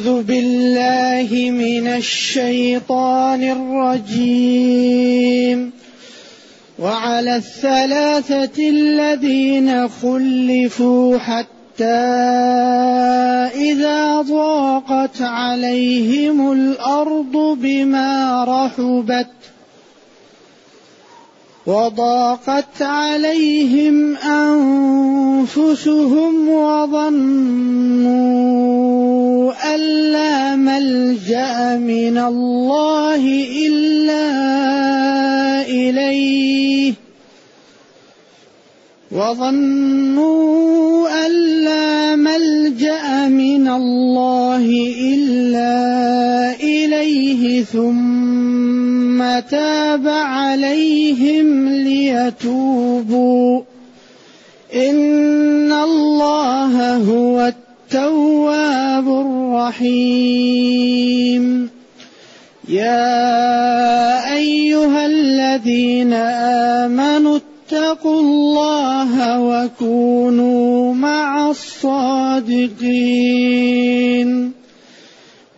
أعوذ بالله من الشيطان الرجيم. وعلى الثلاثة الذين خلفوا حتى إذا ضاقت عليهم الأرض بما رحبت وضاقت عليهم أنفسهم وظنوا أن لا ملجأ من الله إلا إليه. وظنوا أن لا ملجأ من الله إلا إليه ثم تاب عليهم ليتوبوا. إن الله هو التواب الرحيم. يا أيها الذين آمنوا اتقوا الله وكونوا مع الصادقين.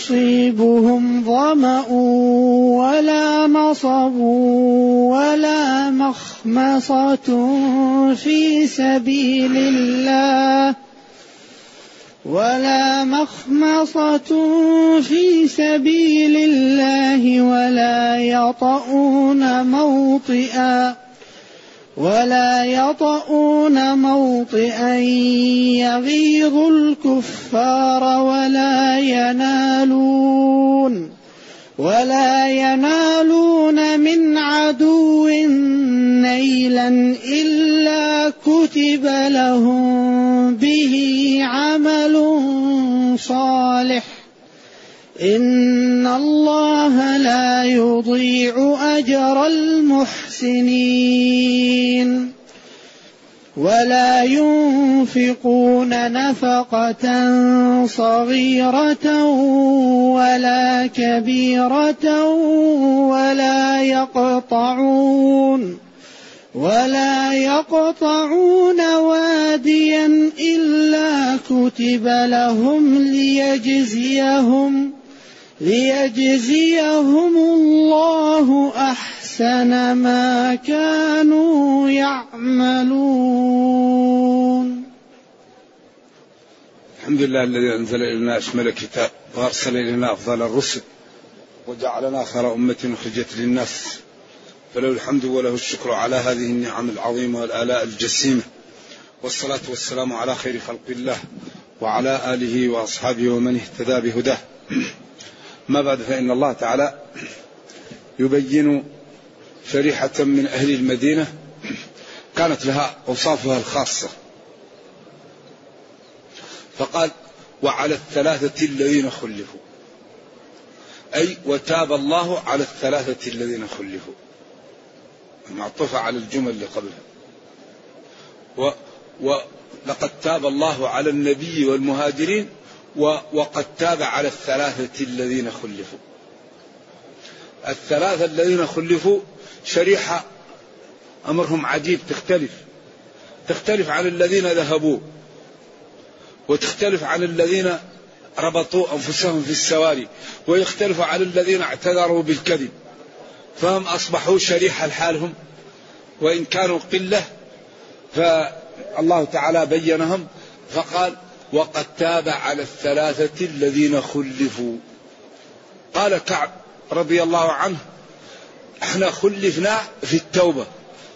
يصيبهم ظمأ ولا نصب ولا مخمصة في سبيل الله. ولا مخمصة في سبيل الله ولا يطؤون موطئا. ولا يطؤون موطئا يغيظ الكفار ولا ينالون ولا ينالون من عدو نيلا إلا كتب لهم به عمل صالح. إن الله لا يضيع أجر المحسنين. ولا ينفقون نفقة صغيرة ولا كبيرة ولا يقطعون ولا يقطعون واديا إلا كتب لهم ليجزيهم. ليجزيهم الله أحسن ما كانوا يعملون. الحمد لله الذي أنزل إلينا أشمل كتاب وأرسل إلينا أفضل الرسل وجعلنا خير أمة أخرجت للناس. فله الحمد وله الشكر على هذه النعم العظيمة والآلاء الجسيمة. والصلاة والسلام على خير خلق الله وعلى آله وأصحابه ومن اهتدى بهداه. ما بعد فإن الله تعالى يبين شريحة من أهل المدينة كانت لها أوصافها الخاصة. فقال وعلى الثلاثة الذين خلفوا. أي وتاب الله على الثلاثة الذين خلفوا. معطوفة على الجمل اللي قبلها. و ولقد تاب الله على النبي والمهاجرين وقد تاب على الثلاثة الذين خلفوا. الثلاثة الذين خلفوا شريحة أمرهم عجيب تختلف. تختلف عن الذين ذهبوا وتختلف عن الذين ربطوا أنفسهم في السواري ويختلف عن الذين اعتذروا بالكذب. فهم أصبحوا شريحة لحالهم وإن كانوا قلة فالله تعالى بينهم فقال وقد تاب على الثلاثة الذين خلفوا. قال كعب رضي الله عنه إحنا خلفنا في التوبة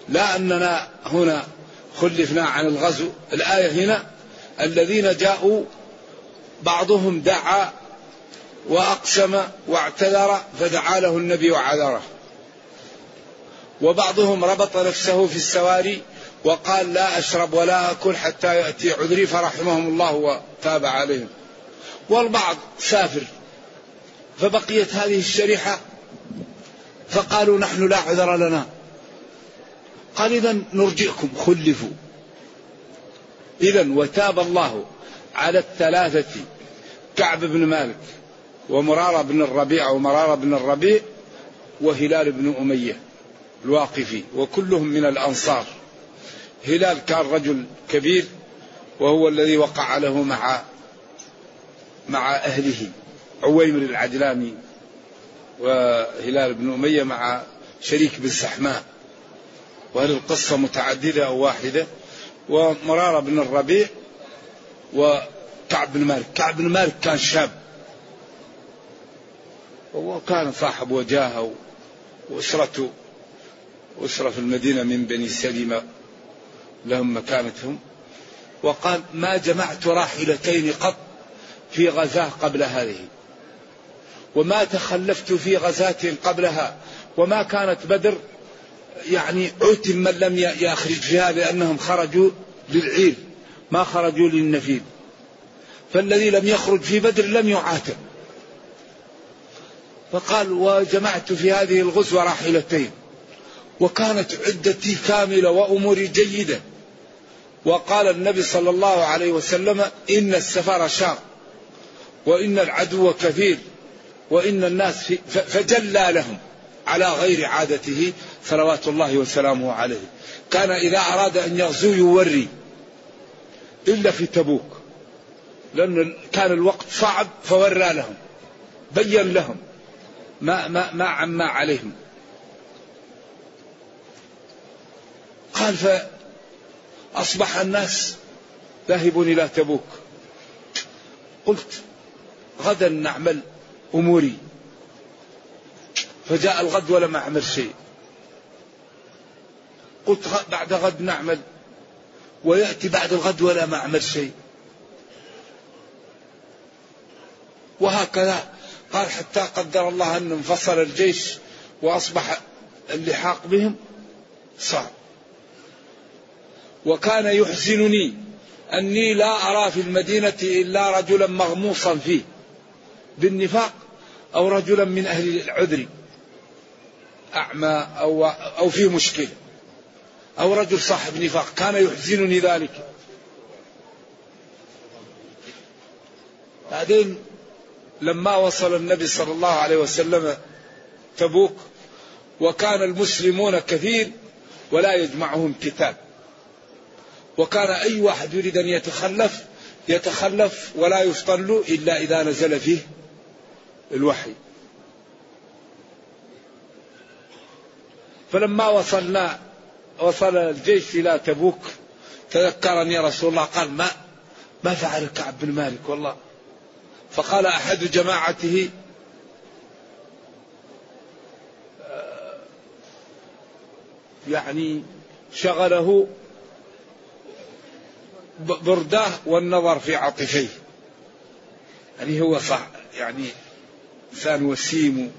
لا أننا هنا خلفنا عن الغزو. الآية هنا الذين جاءوا بعضهم دعا وأقسم واعتذر فدعا له النبي وعذره. وبعضهم ربط نفسه في السواري وقال لا أشرب ولا أكل حتى يأتي عذري فرحمهم الله وتاب عليهم. والبعض سافر فبقيت هذه الشريحة فقالوا نحن لا عذر لنا. قال إذا نرجئكم خلفوا. إذا وتاب الله على الثلاثة كعب بن مالك ومرارة بن الربيع ومرارة بن الربيع وهلال بن أمية الواقفي وكلهم من الأنصار. هلال كان رجل كبير وهو الذي وقع له مع مع أهله. عويمر العجلاني وهلال بن أمية مع شريك بن سحماء. وهل القصة متعددة أو واحدة. ومرارة بن الربيع وكعب بن مالك. كعب بن مالك كان شاب. وكان صاحب وجاهه وأسرته. أسرة في المدينة من بني سلمة. لهم مكانتهم. وقال ما جمعت راحلتين قط في غزاة قبل هذه وما تخلفت في غزاة قبلها وما كانت بدر يعني عتم من لم يخرج فيها لأنهم خرجوا للعير ما خرجوا للنفيل فالذي لم يخرج في بدر لم يعاتب. فقال وجمعت في هذه الغزوة راحلتين وكانت عدتي كاملة وأموري جيدة وقال النبي صلى الله عليه وسلم إن السفر شاق وإن العدو كثير وإن الناس فجلى لهم على غير عادته صلوات الله وسلامه عليه. كان إذا أراد أن يغزو يوري إلا في تبوك لأن كان الوقت صعب فورى لهم بين لهم ما ما ما عما عليهم. قال فأصبح الناس ذاهبون إلى تبوك. قلت غدا نعمل أموري. فجاء الغد ولم أعمل شيء. قلت بعد غد نعمل. ويأتي بعد الغد ولا ما أعمل شيء. وهكذا قال حتى قدر الله أن انفصل الجيش وأصبح اللحاق بهم. صعب. وكان يحزنني أني لا أرى في المدينة إلا رجلا مغموصا فيه بالنفاق أو رجلا من أهل العذر أعمى أو, أو في مشكلة أو رجل صاحب نفاق. كان يحزنني ذلك. بعدين لما وصل النبي صلى الله عليه وسلم تبوك وكان المسلمون كثير ولا يجمعهم كتاب. وكان أي واحد يريد أن يتخلف يتخلف ولا يفطن إلا إذا نزل فيه الوحي. فلما وصلنا وصل الجيش إلى تبوك تذكرني رسول الله قال ما ما فعل كعب بن مالك والله. فقال أحد جماعته يعني شغله برداه والنظر في عاطفيه. يعني هو صح يعني إنسان وسيم.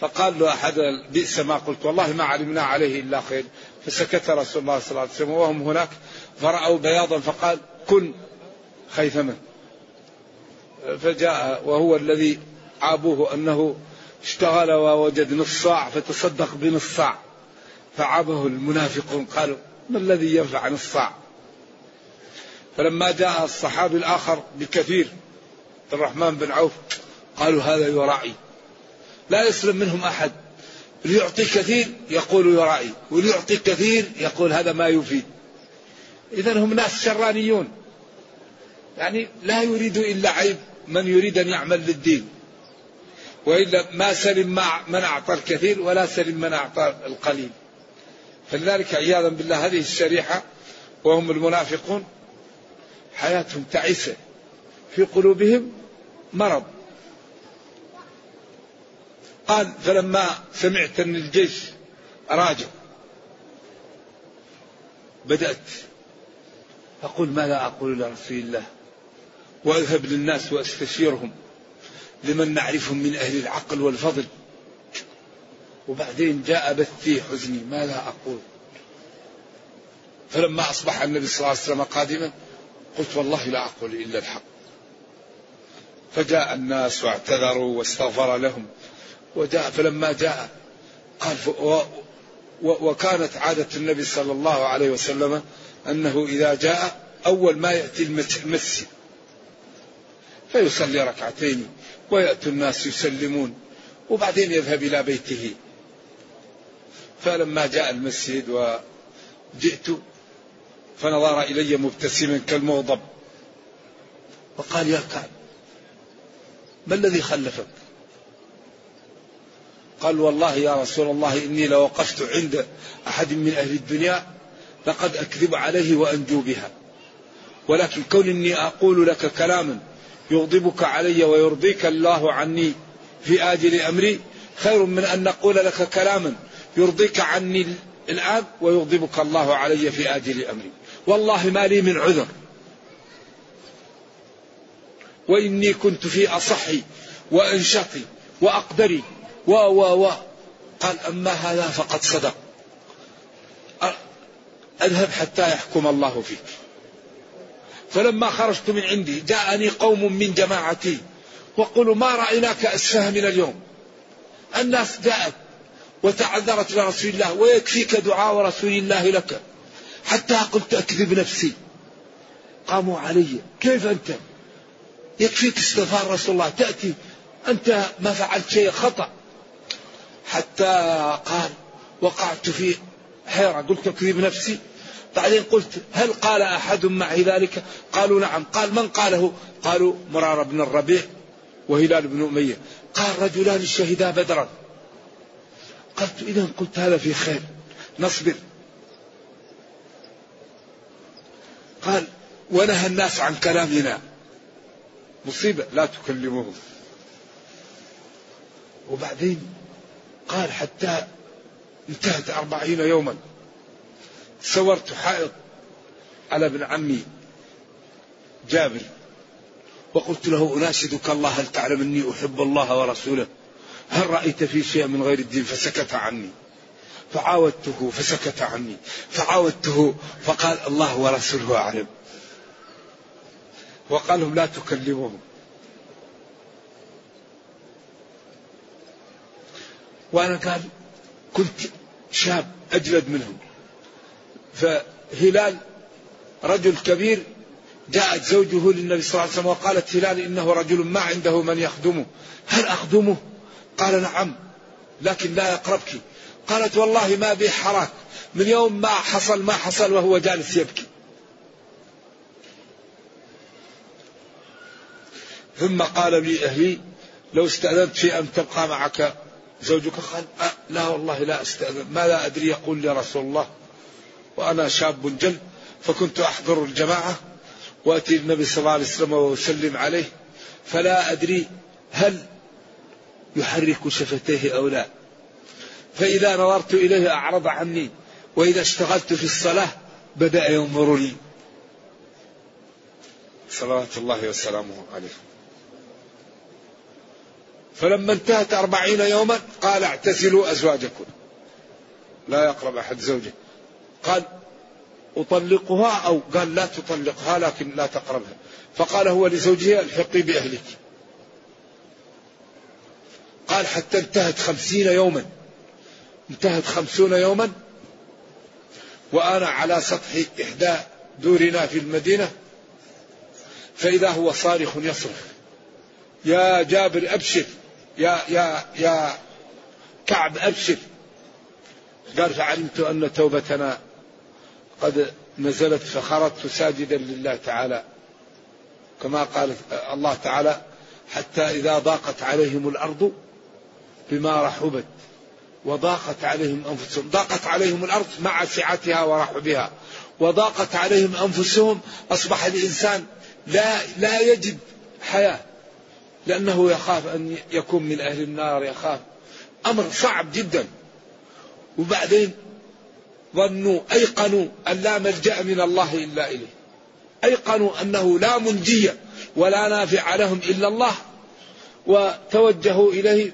فقال له أحد بئس ما قلت والله ما علمنا عليه إلا خير. فسكت رسول الله صلى الله عليه وسلم وهم هناك فرأوا بياضا فقال كن خيثما فجاء وهو الذي عابوه أنه اشتغل ووجد نص صاع فتصدق بنص صاع فعابه المنافقون قالوا ما الذي يرفع نص صاع فلما جاء الصحابي الآخر بكثير الرحمن بن عوف قالوا هذا يرائي لا يسلم منهم أحد. ليعطي كثير يقول يرائي وليعطي كثير يقول هذا ما يفيد. إذا هم ناس شرانيون. يعني لا يريد إلا عيب من يريد أن يعمل للدين. وإلا ما سلم من أعطى الكثير ولا سلم من أعطى القليل. فلذلك عياذا بالله هذه الشريحة وهم المنافقون حياتهم تعيسة في قلوبهم مرض. قال فلما سمعت أن الجيش راجع بدأت أقول ماذا أقول لرسول الله؟ وأذهب للناس وأستشيرهم لمن نعرفهم من أهل العقل والفضل. وبعدين جاء بث في حزني ماذا أقول؟ فلما أصبح النبي صلى الله عليه وسلم قادما قلت والله لا أقول إلا الحق. فجاء الناس واعتذروا واستغفر لهم. وجاء فلما جاء قال وكانت عادة النبي صلى الله عليه وسلم أنه إذا جاء أول ما يأتي المسجد فيصلي ركعتين ويأتي الناس يسلمون وبعدين يذهب إلى بيته. فلما جاء المسجد وجئت فنظر إلي مبتسما كالمغضب. وقال يا كعب ما الذي خلفك؟ قال والله يا رسول الله إني لوقفت عند أحد من أهل الدنيا لقد أكذب عليه وأنجو بها. ولكن كون إني أقول لك كلاما يغضبك علي ويرضيك الله عني في آجل أمري خير من أن نقول لك كلاما يرضيك عني الآن ويغضبك الله علي في آجل أمري. والله ما لي من عذر. وإني كنت في أصحي وأنشطي وأقدري. و و و. قال أما هذا فقد صدق. أذهب حتى يحكم الله فيك. فلما خرجت من عندي جاءني قوم من جماعتي وقالوا ما رأيناك أسفه من اليوم؟ الناس جاءت وتعذرت لرسول الله ويكفيك دعاء رسول الله لك. حتى قلت أكذب نفسي. قاموا علي. كيف أنت؟ يكفيك استغفار رسول الله. تأتي. أنت ما فعلت شيء خطأ. حتى قال وقعت في حيرة. قلت أكذب نفسي. بعدين قلت هل قال أحد معي ذلك؟ قالوا نعم. قال من قاله؟ قالوا مرار بن الربيع وهلال بن أمية. قال رجلان شهدا بدرا. قلت إذا قلت هذا في خير. نصبر. قال ونهى الناس عن كلامنا. مصيبة لا تكلموهم. وبعدين قال حتى انتهت أربعين يوما. صورت حائط على ابن عمي جابر. وقلت له أناشدك الله هل تعلم أني أحب الله ورسوله؟ هل رأيت في شيء من غير الدين؟ فسكت عني. فعاودته فسكت عني. فعاودته فقال الله ورسوله أعلم. وقال لهم لا تكلمهم وأنا قال كنت شاب أجلد منهم. فهلال رجل كبير جاءت زوجه للنبي صلى الله عليه وسلم وقالت هلال إنه رجل ما عنده من يخدمه. هل أخدمه؟ قال نعم لكن لا يقربك. قالت والله ما بي حراك. من يوم ما حصل ما حصل وهو جالس يبكي. ثم قال لي أهلي لو استأذنت في أن تبقى معك زوجك؟ قال أه لا والله لا أستأذن. ما لا أدري يقول لي رسول الله. وأنا شاب جل فكنت أحضر الجماعة وأتي النبي صلى الله عليه وسلم وأسلم عليه. فلا أدري هل يحرك شفتيه أو لا. فإذا نظرت إليه أعرض عني وإذا اشتغلت في الصلاة بدأ ينظرني. صلوات الله وسلامه عليه. فلما انتهت أربعين يوما قال اعتزلوا أزواجكم. لا يقرب أحد زوجه. قال أطلقها أو؟ قال لا تطلقها لكن لا تقربها. فقال هو لزوجها الحقي بأهلك. قال حتى انتهت خمسين يوما. انتهت خمسون يوما وأنا على سطح إحدى دورنا في المدينة فإذا هو صارخ يصرخ. يا جابر أبشر يا يا يا كعب أبشر. قال فعلمت أن توبتنا قد نزلت فخرجت ساجدا لله تعالى. كما قال الله تعالى حتى إذا ضاقت عليهم الأرض بما رحبت. وضاقت عليهم أنفسهم. ضاقت عليهم الأرض مع سعتها ورحبها وضاقت عليهم أنفسهم. أصبح الإنسان لا لا يجد حياة. لأنه يخاف أن يكون من أهل النار يخاف. أمر صعب جدا. وبعدين ظنوا أيقنوا أن لا ملجأ من الله إلا إليه. أيقنوا أنه لا منجي ولا نافع لهم إلا الله. وتوجهوا إليه.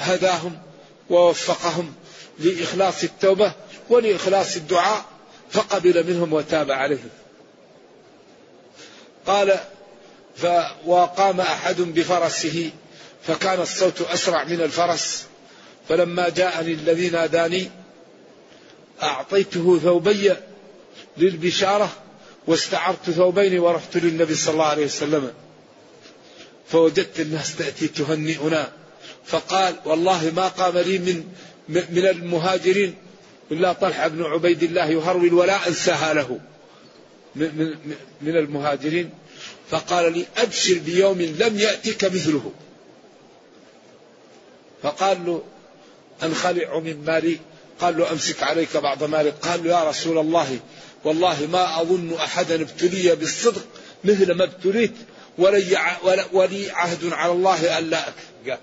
فهداهم ووفقهم لإخلاص التوبة ولإخلاص الدعاء فقبل منهم وتاب عليهم. قال وقام أحد بفرسه فكان الصوت أسرع من الفرس. فلما جاءني الذي ناداني أعطيته ثوبي للبشارة واستعرت ثوبين ورحت للنبي صلى الله عليه وسلم. فوجدت الناس تأتي تهنئنا. فقال والله ما قام لي من من المهاجرين إلا طلحة بن عبيد الله يهرول ولا أنساها له. من, من المهاجرين. فقال لي أبشر بيوم لم يأتك مثله. فقال له أنخلع من مالي. قال له أمسك عليك بعض مالك. قال له يا رسول الله والله ما أظن أحدا ابتلي بالصدق مثل ما ابتليت ولي, ولي عهد على الله ألا أكذب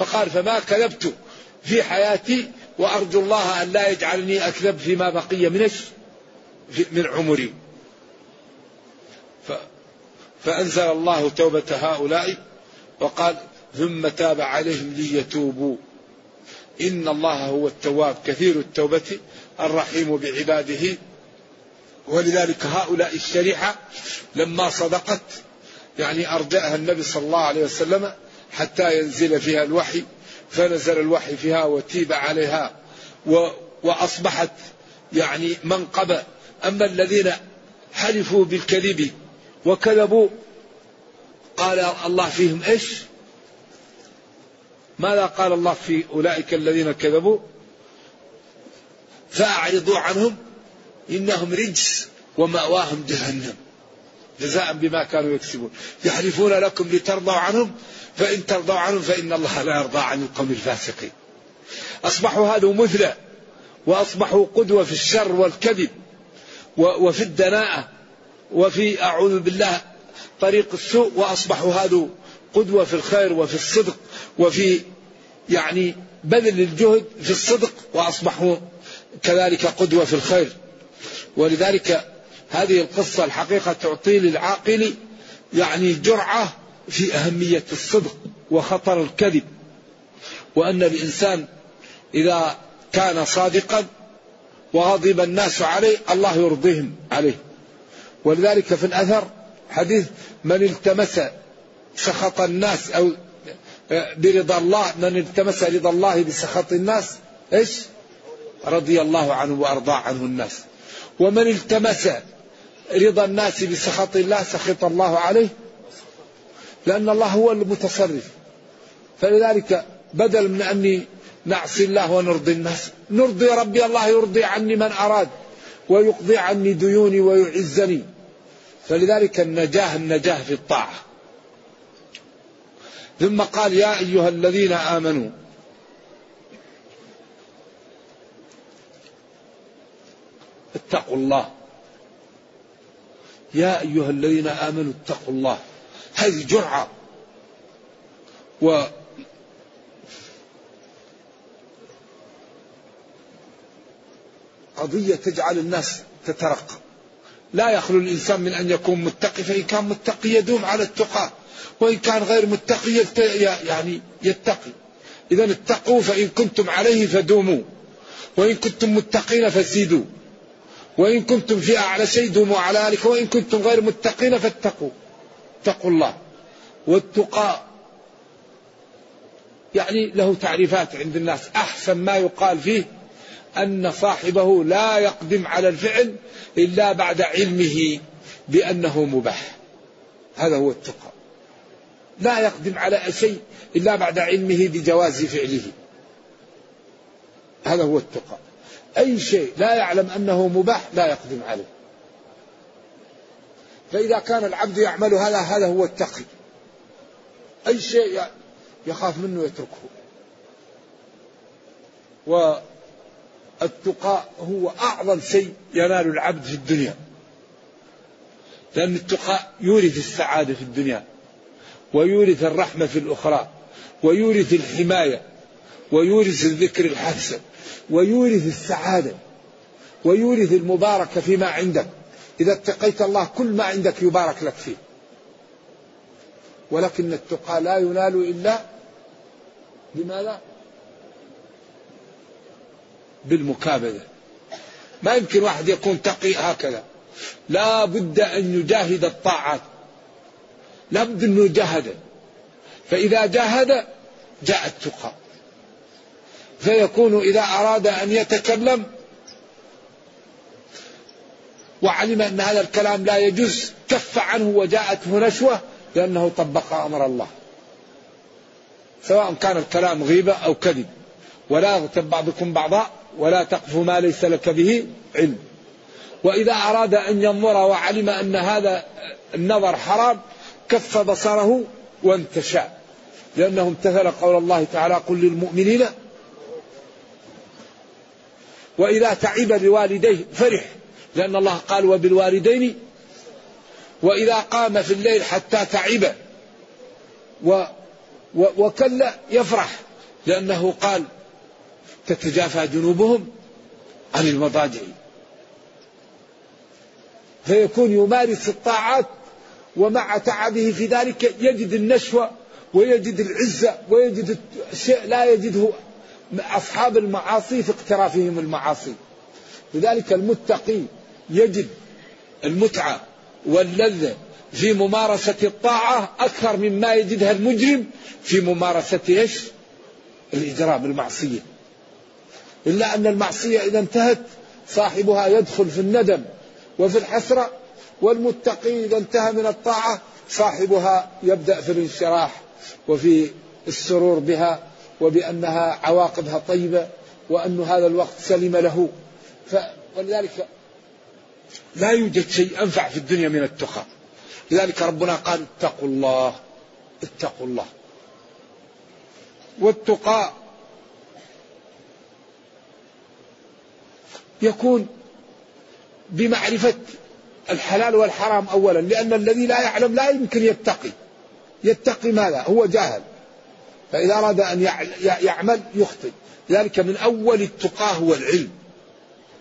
فقال فما كذبت في حياتي وأرجو الله أن لا يجعلني أكذب فيما بقي من من عمري. ف فأنزل الله توبة هؤلاء وقال ثم تاب عليهم ليتوبوا. إن الله هو التواب كثير التوبة الرحيم بعباده. ولذلك هؤلاء الشريحة لما صدقت يعني أرجأها النبي صلى الله عليه وسلم حتى ينزل فيها الوحي فنزل الوحي فيها وتيب عليها و وأصبحت يعني منقبة أما الذين حلفوا بالكذب وكذبوا قال الله فيهم إيش؟ ماذا قال الله في أولئك الذين كذبوا؟ فأعرضوا عنهم إنهم رجس ومأواهم جهنم جزاء بما كانوا يكسبون. يحلفون لكم لترضوا عنهم فإن ترضوا عنهم فإن الله لا يرضى عن القوم الفاسقين. أصبحوا هذا مثلى وأصبحوا قدوة في الشر والكذب وفي الدناءة وفي أعوذ بالله طريق السوء وأصبحوا هذا قدوة في الخير وفي الصدق وفي يعني بذل الجهد في الصدق وأصبحوا كذلك قدوة في الخير. ولذلك هذه القصة الحقيقة تعطي للعاقل يعني جرعة في أهمية الصدق وخطر الكذب وأن الإنسان إذا كان صادقا وغضب الناس عليه الله يرضيهم عليه ولذلك في الأثر حديث من التمس سخط الناس أو برضا الله من التمس رضا الله بسخط الناس إيش؟ رضي الله عنه وأرضى عنه الناس. ومن التمس رضا الناس بسخط الله سخط الله عليه لأن الله هو المتصرف. فلذلك بدل من أني نعصي الله ونرضي الناس نرضي ربي الله يرضي عني من أراد ويقضي عني ديوني ويعزني. فلذلك النجاة النجاة في الطاعة. ثم قال يا أيها الذين آمنوا اتقوا الله. يا أيها الذين آمنوا اتقوا الله. هذه جرعة. و قضية تجعل الناس تترقى لا يخلو الإنسان من أن يكون متقي فإن كان متقي يدوم على التقى. وإن كان غير متقي يعني يتقي. إذا اتقوا فإن كنتم عليه فدوموا. وإن كنتم متقين فزيدوا. وإن كنتم في أعلى شيء دوموا على ذلك وإن كنتم غير متقين فاتقوا. اتقوا الله. والتقى يعني له تعريفات عند الناس. أحسن ما يقال فيه أن صاحبه لا يقدم على الفعل إلا بعد علمه بأنه مباح. هذا هو التقى. لا يقدم على شيء إلا بعد علمه بجواز فعله. هذا هو التقى. أي شيء لا يعلم أنه مباح لا يقدم عليه. فإذا كان العبد يعمل هذا هذا هو التقي. أي شيء يخاف منه يتركه. والتقاء هو أعظم شيء ينال العبد في الدنيا. لأن التقاء يورث السعادة في الدنيا ويورث الرحمة في الأخرى ويورث الحماية. ويورث الذكر الحسن ويورث السعادة ويورث المباركة فيما عندك. إذا اتقيت الله كل ما عندك يبارك لك فيه. ولكن التقى لا ينال إلا بماذا؟ بالمكابدة. ما يمكن واحد يكون تقي هكذا. لا بد أن يجاهد الطاعات. لابد أنه جاهد فإذا جاهد جاء التقى. فيكون إذا أراد أن يتكلم وعلم أن هذا الكلام لا يجوز كف عنه وجاءته نشوة لأنه طبق أمر الله. سواء كان الكلام غيبة أو كذب. ولا يغتب بعضكم بعضا ولا تقف ما ليس لك به علم. وإذا أراد أن ينظر وعلم أن هذا النظر حرام كف بصره وانتشى. لأنه امتثل قول الله تعالى قل للمؤمنين وإذا تعب بوالديه فرح لأن الله قال وبالوالدين وإذا قام في الليل حتى تعب و وكلا يفرح لأنه قال تتجافى جنوبهم عن المضاجع فيكون يمارس الطاعات ومع تعبه في ذلك يجد النشوة ويجد العزة ويجد الشيء لا يجده أصحاب المعاصي في اقترافهم المعاصي. لذلك المتقي يجد المتعة واللذة في ممارسة الطاعة أكثر مما يجدها المجرم في ممارسة إيش؟ الإجرام المعصية. إلا أن المعصية إذا انتهت صاحبها يدخل في الندم وفي الحسرة والمتقي إذا انتهى من الطاعة صاحبها يبدأ في الانشراح وفي السرور بها وبأنها عواقبها طيبة وأن هذا الوقت سلم له. ف ولذلك لا يوجد شيء أنفع في الدنيا من التقى. لذلك ربنا قال اتقوا الله اتقوا الله. والتقى يكون بمعرفة الحلال والحرام أولا لأن الذي لا يعلم لا يمكن يتقي. يتقي ماذا؟ هو جاهل. فإذا أراد أن يعمل يخطئ. لذلك من أول التقى هو العلم.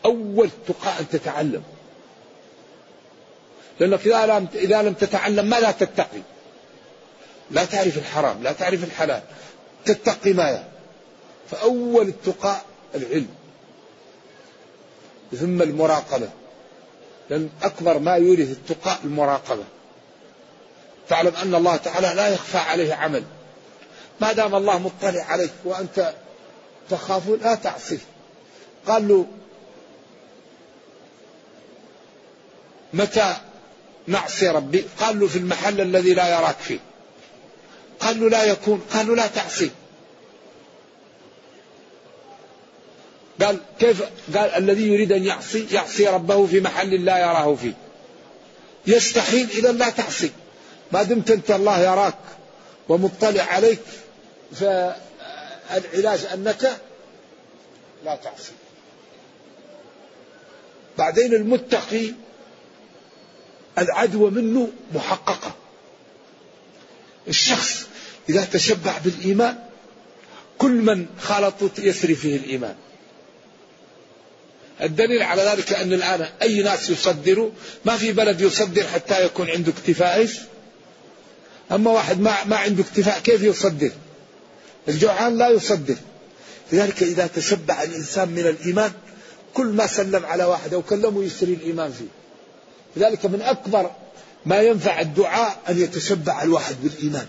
أول التقى أن تتعلم. لأنك إذا لم إذا لم تتعلم ماذا تتقي؟ لا تعرف الحرام، لا تعرف الحلال، تتقي ماذا؟ فأول التقى العلم. ثم المراقبة. لأن أكبر ما يورث التقى المراقبة. تعلم أن الله تعالى لا يخفى عليه عمل. ما دام الله مطلع عليك وأنت تخاف لا تعصيه قال له متى نعصي ربي؟ قال له في المحل الذي لا يراك فيه. قال له لا يكون قال له لا تعصي. قال كيف؟ قال الذي يريد أن يعصي يعصي ربه في محل لا يراه فيه. يستحيل إذا لا تعصي. ما دمت أنت الله يراك ومطلع عليك فالعلاج أنك لا تعصي. بعدين المتقي العدوى منه محققة. الشخص إذا تشبع بالإيمان كل من خالطه يسري فيه الإيمان. الدليل على ذلك أن الآن أي ناس يصدروا ما في بلد يصدر حتى يكون عنده اكتفاء أما واحد ما, ما عنده اكتفاء كيف يصدر؟ الجوعان لا يصدر لذلك إذا تشبع الإنسان من الإيمان كل ما سلم على واحد أو كلمه يسري الإيمان فيه. لذلك من أكبر ما ينفع الدعاء أن يتشبع الواحد بالإيمان.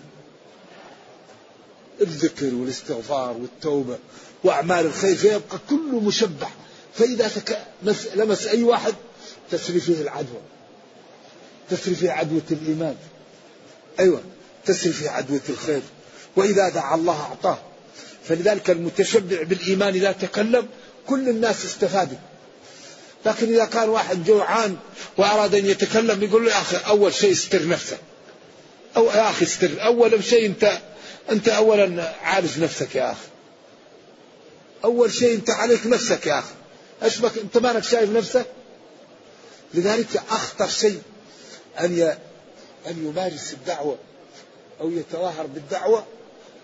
الذكر والاستغفار والتوبة وأعمال الخير فيبقى كله مشبع. فإذا تك... لمس أي واحد تسري فيه العدوى. تسري فيه عدوة الإيمان. أيوة تسري فيه عدوة الخير. وإذا دعا الله أعطاه. فلذلك المتشبع بالإيمان إذا تكلم كل الناس استفادت لكن إذا كان واحد جوعان وأراد أن يتكلم يقول له يا أخي أول شيء استر نفسك. أو يا أخي استر. أول شيء أنت أنت أولا عارف نفسك يا أخي. أول شيء أنت عليك نفسك يا أخي. أشبك أنت مالك شايف نفسك؟ لذلك أخطر شيء أن أن يمارس الدعوة أو يتظاهر بالدعوة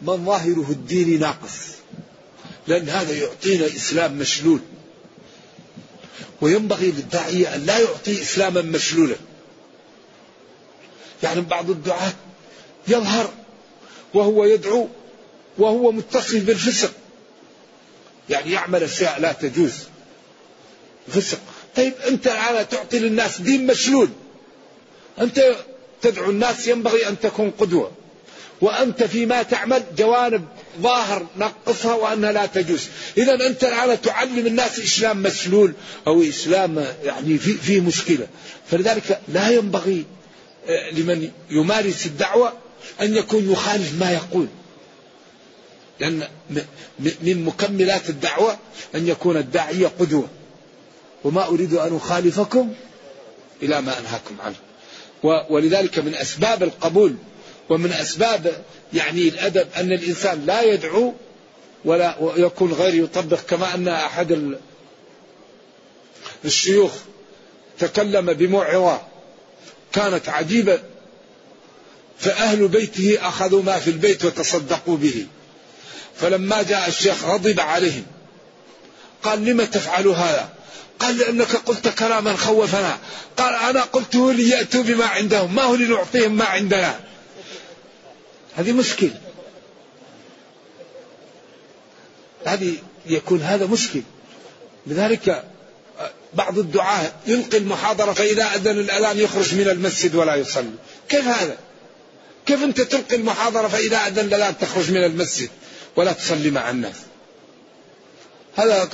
من ظاهره الديني ناقص؟ لأن هذا يعطينا إسلام مشلول. وينبغي للداعية أن لا يعطي إسلاما مشلولا. يعني بعض الدعاة يظهر وهو يدعو وهو متصل بالفسق. يعني يعمل أشياء لا تجوز. فسق. طيب أنت الآن تعطي للناس دين مشلول. أنت تدعو الناس ينبغي أن تكون قدوة. وأنت فيما تعمل جوانب ظاهر نقصها وأنها لا تجوز. إذا أنت الآن تعلم الناس إسلام مسلول أو إسلام يعني في, في مشكلة. فلذلك لا ينبغي آه، لمن يمارس الدعوة أن يكون يخالف ما يقول. لأن من مكملات الدعوة أن يكون الداعية قدوة. وما أريد أن أخالفكم إلى ما أنهاكم عنه. ولذلك من أسباب القبول ومن أسباب يعني الأدب أن الإنسان لا يدعو ولا يكون غير يطبق كما أن أحد الشيوخ تكلم بموعظة كانت عجيبة فأهل بيته أخذوا ما في البيت وتصدقوا به. فلما جاء الشيخ غضب عليهم قال لم تفعلوا هذا؟ قال لأنك قلت كلاما خوفنا. قال أنا قلته ليأتوا بما عندهم ما هو لنعطيهم ما عندنا؟ هذه مشكلة هذه يكون هذا مشكل. لذلك بعض الدعاة يلقي المحاضرة فإذا أذن الأذان يخرج من المسجد ولا يصلي. كيف هذا؟ كيف أنت تلقي المحاضرة فإذا أذن الأذان تخرج من المسجد ولا تصلي مع الناس؟ هذا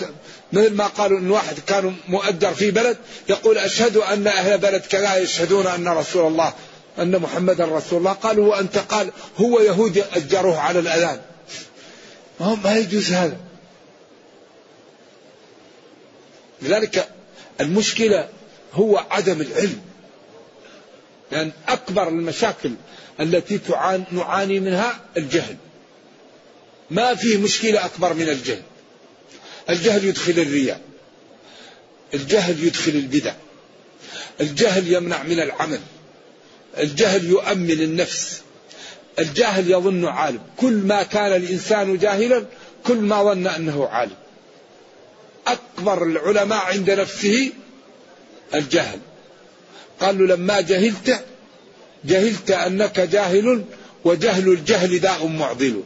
مثل ما قالوا إن واحد كان مؤجر في بلد يقول أشهد أن أهل بلد كذا يشهدون أن رسول الله أن محمدا رسول الله قالوا وانت قال هو يهودي أجروه على الأذان. ما, ما يجوز هذا. لذلك المشكلة هو عدم العلم. لأن أكبر المشاكل التي نعاني منها الجهل. ما فيه مشكلة أكبر من الجهل. الجهل يدخل الرياء. الجهل يدخل البدع. الجهل يمنع من العمل. الجهل يؤمن النفس. الجاهل يظن عالم. كل ما كان الإنسان جاهلا كل ما ظن أنه عالم. أكبر العلماء عند نفسه الجهل. قالوا لما جهلت جهلت أنك جاهل وجهل الجهل داء معضل.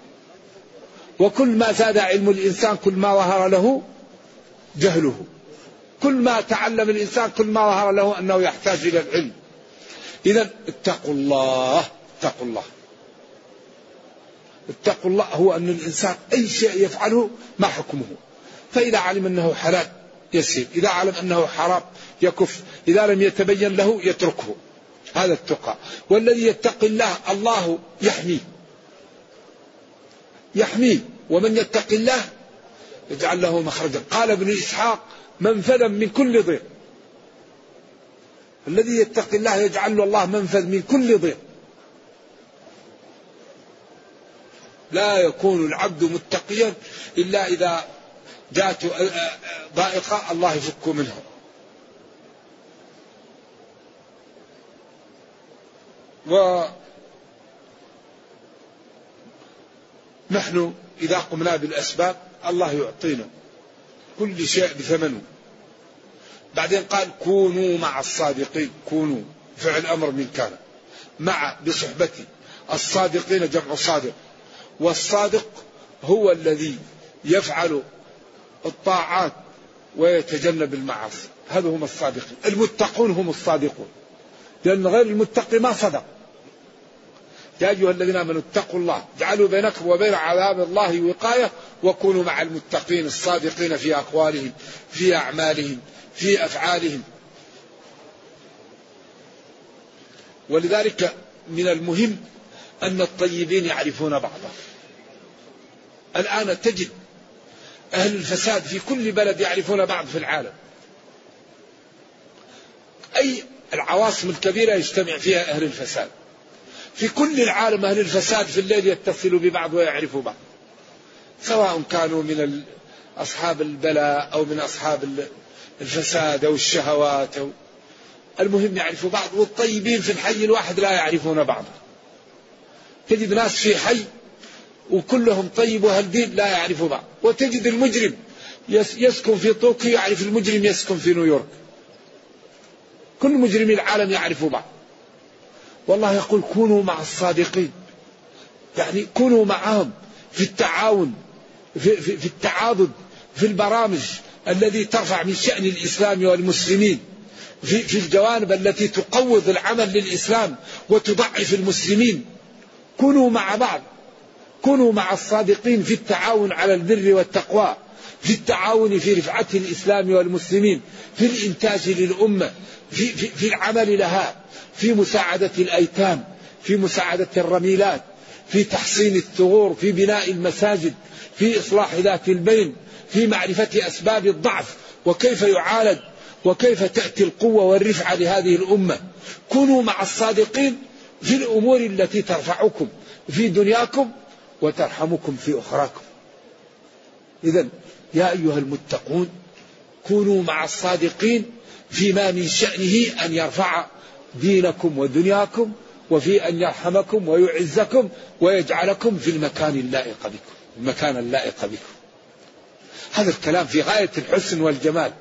وكل ما زاد علم الإنسان كل ما ظهر له جهله. كل ما تعلم الإنسان كل ما ظهر له أنه يحتاج إلى العلم. إذا اتقوا الله اتقوا الله. اتقوا الله هو أن الإنسان أي شيء يفعله ما حكمه. فإذا علم أنه حلال يسير إذا علم أنه حرام يكف إذا لم يتبين له يتركه. هذا التقى. والذي يتقي الله الله يحميه. يحميه. ومن يتق الله يجعل له مخرجا. قال ابن إسحاق منفذا من كل ضيق. الذي يتقي الله يجعل له الله منفذ من كل ضيق. لا يكون العبد متقيا إلا إذا جاءت ضائقة الله يفك منه. و نحن إذا قمنا بالأسباب الله يعطينا كل شيء بثمنه. بعدين قال كونوا مع الصادقين كونوا فعل أمر من كان مع بصحبتي الصادقين جمع صادق والصادق هو الذي يفعل الطاعات ويتجنب المعاصي هذا هم الصادقين المتقون هم الصادقون لأن غير المتقي ما صدق. يا أيها الذين آمنوا اتقوا الله جعلوا بينكم وبين عذاب الله وقاية وكونوا مع المتقين الصادقين في أقوالهم في أعمالهم في أفعالهم. ولذلك من المهم أن الطيبين يعرفون بعضا الآن تجد أهل الفساد في كل بلد يعرفون بعض في العالم. أي العواصم الكبيرة يجتمع فيها أهل الفساد. في كل العالم أهل الفساد في الليل يتصلوا ببعض ويعرفوا بعض. سواء كانوا من أصحاب البلاء أو من أصحاب الفساد أو الشهوات أو المهم يعرفوا بعض والطيبين في الحي الواحد لا يعرفون بعض. تجد ناس في حي وكلهم طيب وأهل دين لا يعرفوا بعض. وتجد المجرم يسكن في طوكيو يعرف المجرم يسكن في نيويورك. كل مجرمي العالم يعرفوا بعض. والله يقول كونوا مع الصادقين. يعني كونوا معهم في التعاون. في, في, في التعاضد في البرامج الذي ترفع من شأن الإسلام والمسلمين في, في الجوانب التي تقوض العمل للإسلام وتضعف المسلمين. كونوا مع بعض كونوا مع الصادقين في التعاون على البر والتقوى في التعاون في رفعة الإسلام والمسلمين في الإنتاج للأمة في, في, في العمل لها في مساعدة الأيتام في مساعدة الرميلات في تحصين الثغور في بناء المساجد في إصلاح ذات البين في معرفة أسباب الضعف وكيف يعالج وكيف تأتي القوة والرفعة لهذه الأمة. كونوا مع الصادقين في الأمور التي ترفعكم في دنياكم وترحمكم في أخراكم. إذا يا أيها المتقون كونوا مع الصادقين فيما من شأنه أن يرفع دينكم ودنياكم وفي أن يرحمكم ويعزكم ويجعلكم في المكان اللائق بكم. المكان اللائق بكم هذا الكلام في غاية الحسن والجمال.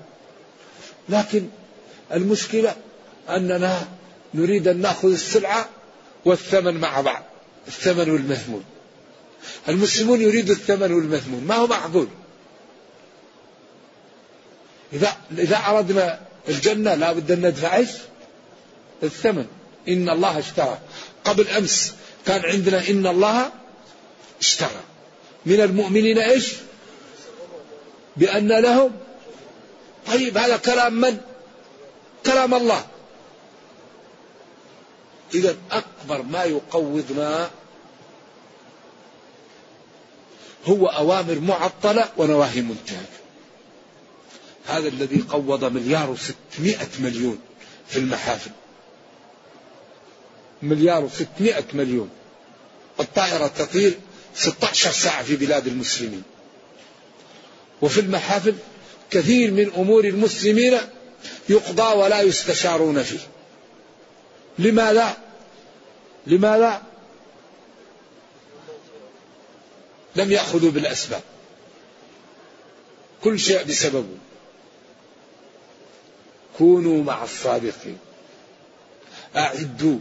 لكن المشكلة أننا نريد أن نأخذ السلعة والثمن مع بعض الثمن والمثمون المسلمون يريدوا الثمن والمثمون ما هو معقول؟ إذا إذا أردنا الجنة لا بد أن ندفع إيش؟ الثمن. إن الله اشترى. قبل أمس كان عندنا إن الله اشترى. من المؤمنين إيش؟ بأن لهم. طيب هذا كلام من؟ كلام الله. إذا أكبر ما يقوضنا هو أوامر معطلة ونواهي منتهكة هذا الذي قوض مليار وستمائة مليون في المحافل. مليار وستمائة مليون. الطائرة تطير. 16 ساعة في بلاد المسلمين. وفي المحافل كثير من أمور المسلمين يقضى ولا يستشارون فيه. لماذا؟ لماذا؟ لم يأخذوا بالأسباب. كل شيء بسببه. كونوا مع الصادقين. أعدوا.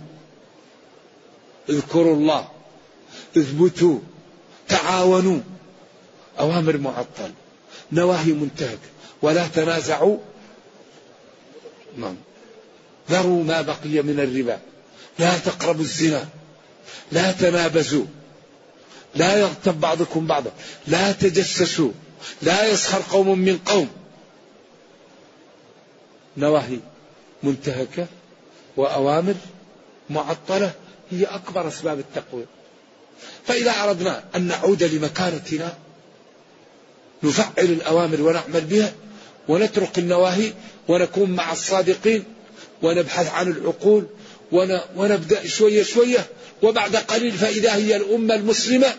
اذكروا الله. اثبتوا. تعاونوا. أوامر معطل. نواهي منتهكة ولا تنازعوا. نعم. ذروا ما بقي من الربا. لا تقربوا الزنا. لا تنابزوا. لا يغتب بعضكم بعضا. لا تجسسوا. لا يسخر قوم من قوم. نواهي منتهكة. وأوامر معطلة. هي أكبر أسباب التقويم فإذا أردنا أن نعود لمكانتنا نفعل الأوامر ونعمل بها ونترك النواهي ونكون مع الصادقين ونبحث عن العقول ونبدأ شوية شوية وبعد قليل فإذا هي الأمة المسلمة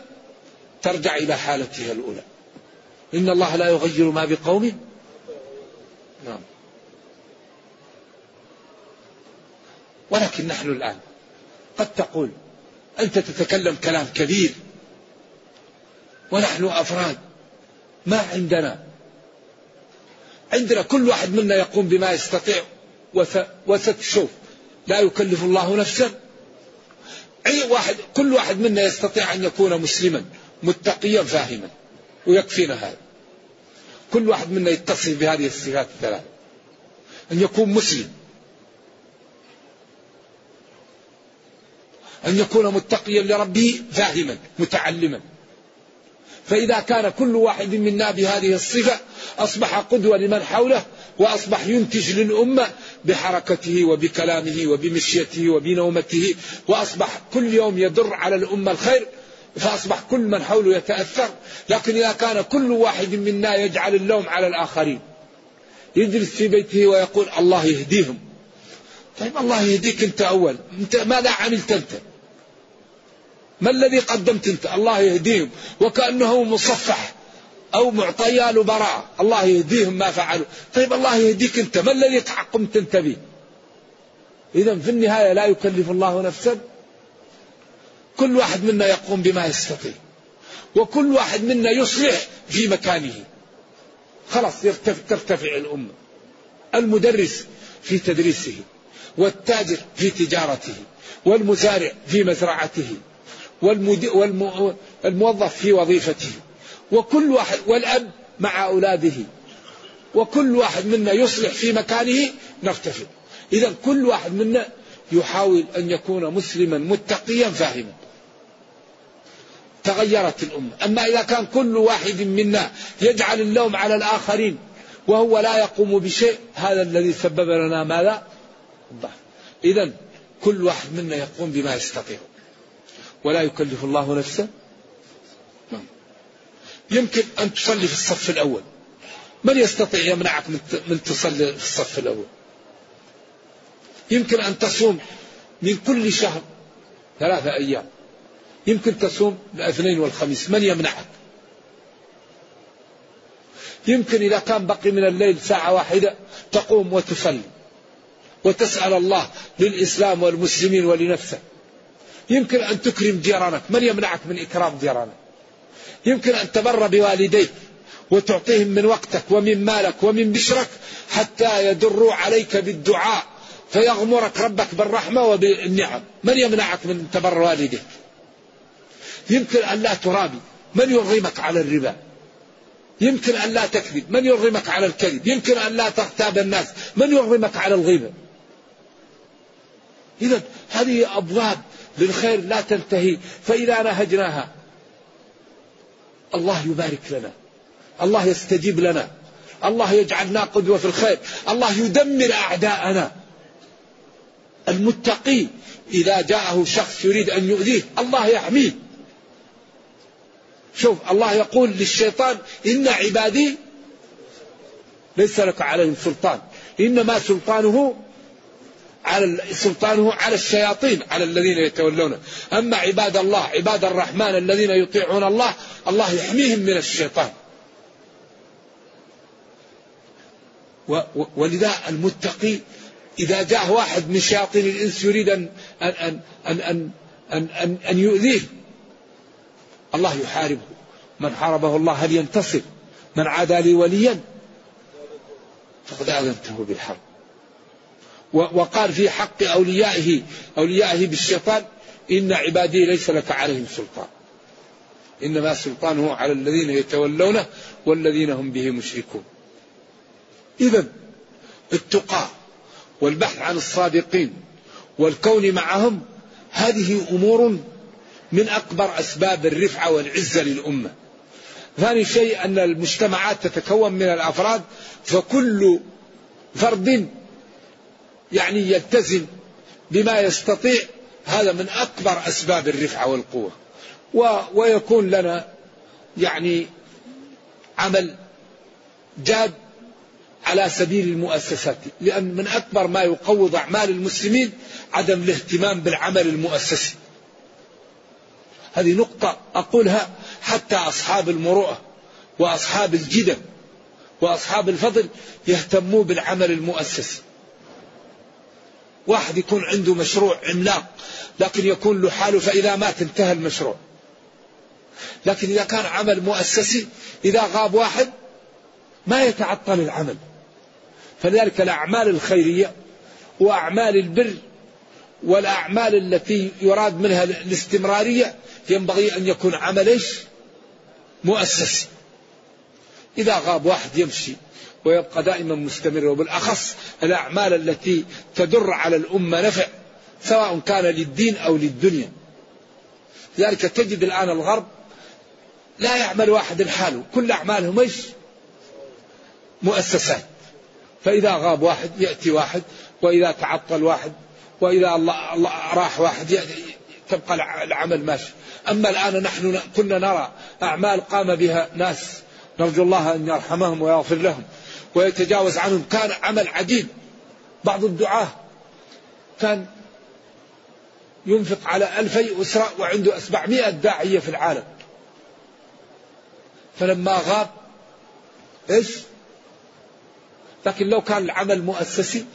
ترجع إلى حالتها الأولى. إن الله لا يغير ما بقوم. نعم. ولكن نحن الآن قد تقول أنت تتكلم كلام كبير. ونحن أفراد. ما عندنا. عندنا كل واحد منا يقوم بما يستطيع. وستشوف لا يكلف الله نفسا. أي واحد كل واحد منا يستطيع أن يكون مسلما. متقيا فاهما. ويكفينا هذا. كل واحد منا يتصف بهذه الصفات الثلاث. أن يكون مسلم. أن يكون متقيا لربه فاهما متعلما. فإذا كان كل واحد منا بهذه الصفة أصبح قدوة لمن حوله وأصبح ينتج للأمة بحركته وبكلامه وبمشيته وبنومته وأصبح كل يوم يدر على الأمة الخير فأصبح كل من حوله يتأثر. لكن إذا كان كل واحد منا يجعل اللوم على الآخرين يجلس في بيته ويقول الله يهديهم. طيب الله يهديك أنت أول أنت ماذا عملت أنت؟ ما الذي قدمت أنت؟ الله يهديهم. وكأنه مصفح أو معطيا براءة الله يهديهم ما فعلوا. طيب الله يهديك أنت. ما الذي قمت أنت به؟ إذا في النهاية لا يكلف الله نفسا. كل واحد منا يقوم بما يستطيع. وكل واحد منا يصلح في مكانه. خلاص ترتفع الأمة. المدرس في تدريسه. والتاجر في تجارته. والمزارع في مزرعته. والموظف في وظيفته. وكل واحد والأب مع أولاده. وكل واحد منا يصلح في مكانه نرتفع. إذا كل واحد منا يحاول أن يكون مسلما متقيا فاهما. تغيرت الأمة. أما إذا كان كل واحد منا يجعل اللوم على الآخرين وهو لا يقوم بشيء هذا الذي سبب لنا ماذا؟ الضعف. إذا كل واحد منا يقوم بما يستطيع. ولا يكلف الله نفسا يمكن أن تصلي في الصف الأول. من يستطيع يمنعك من تصلي في الصف الأول؟ يمكن أن تصوم من كل شهر ثلاثة أيام. يمكن تصوم الاثنين والخميس. من يمنعك؟ يمكن إذا كان بقي من الليل ساعة واحدة تقوم وتصلي. وتسأل الله للإسلام والمسلمين ولنفسك يمكن أن تكرم جيرانك من يمنعك من إكرام جيرانك يمكن أن تبر بوالديك وتعطيهم من وقتك ومن مالك ومن بشرك حتى يدروا عليك بالدعاء فيغمرك ربك بالرحمة وبالنعم. من يمنعك من تبر والديك؟ يمكن أن لا ترابي. من يرغمك على الربا؟ يمكن أن لا تكذب. من يرغمك على الكذب؟ يمكن أن لا تغتاب الناس. من يرغمك على الغيبة؟ إذا هذه أبواب للخير لا تنتهي فإذا نهجناها الله يبارك لنا الله يستجيب لنا الله يجعلنا قدوة في الخير الله يدمر أعداءنا. المتقي إذا جاءه شخص يريد أن يؤذيه الله يحميه. شوف الله يقول للشيطان إن عبادي ليس لك عليهم سلطان إنما سلطانه على سلطانه على الشياطين على الذين يتولونه. أما عباد الله عباد الرحمن الذين يطيعون الله الله يحميهم من الشيطان. ولذا المتقي إذا جاء واحد من شياطين الإنس يريد أن أن أن أن أن, أن, أن, أن يؤذيه الله يحاربه. من حاربه الله هل ينتصر؟ من عادى لي وليا؟ فقد آذنته بالحرب. وقال في حق أوليائه أوليائه بالشيطان إن عبادي ليس لك عليهم سلطان. إنما سلطانه على الذين يتولونه والذين هم به مشركون. إذا التقى والبحث عن الصادقين والكون معهم هذه أمور من أكبر أسباب الرفعة والعزة للأمة. ثاني شيء أن المجتمعات تتكون من الأفراد فكل فرد يعني يلتزم بما يستطيع هذا من أكبر أسباب الرفعة والقوة. و ويكون لنا يعني عمل جاد على سبيل المؤسسات لأن من أكبر ما يقوض أعمال المسلمين عدم الاهتمام بالعمل المؤسسي. هذه نقطة أقولها حتى أصحاب المروءة وأصحاب الجدة وأصحاب الفضل يهتموا بالعمل المؤسسي. واحد يكون عنده مشروع عملاق لكن يكون له حاله فإذا مات انتهى المشروع. لكن إذا كان عمل مؤسسي إذا غاب واحد ما يتعطل العمل. فلذلك الأعمال الخيرية وأعمال البر والأعمال التي يراد منها الاستمرارية ينبغي أن يكون عمل مؤسسي. إذا غاب واحد يمشي. ويبقى دائما مستمر وبالأخص الأعمال التي تدر على الأمة نفع سواء كان للدين أو للدنيا. لذلك تجد الآن الغرب لا يعمل واحد لحاله كل أعمالهم إيش؟ مؤسسات. فإذا غاب واحد يأتي واحد وإذا تعطل واحد وإذا الله, الله راح واحد تبقى العمل ماشي. أما الآن نحن كنا نرى أعمال قام بها ناس نرجو الله أن يرحمهم ويغفر لهم. ويتجاوز عنهم. كان عمل عجيب بعض الدعاة كان ينفق على ألفي أسرة وعنده أسبعمائة داعية في العالم. فلما غاب إيش؟ لكن لو كان العمل مؤسسي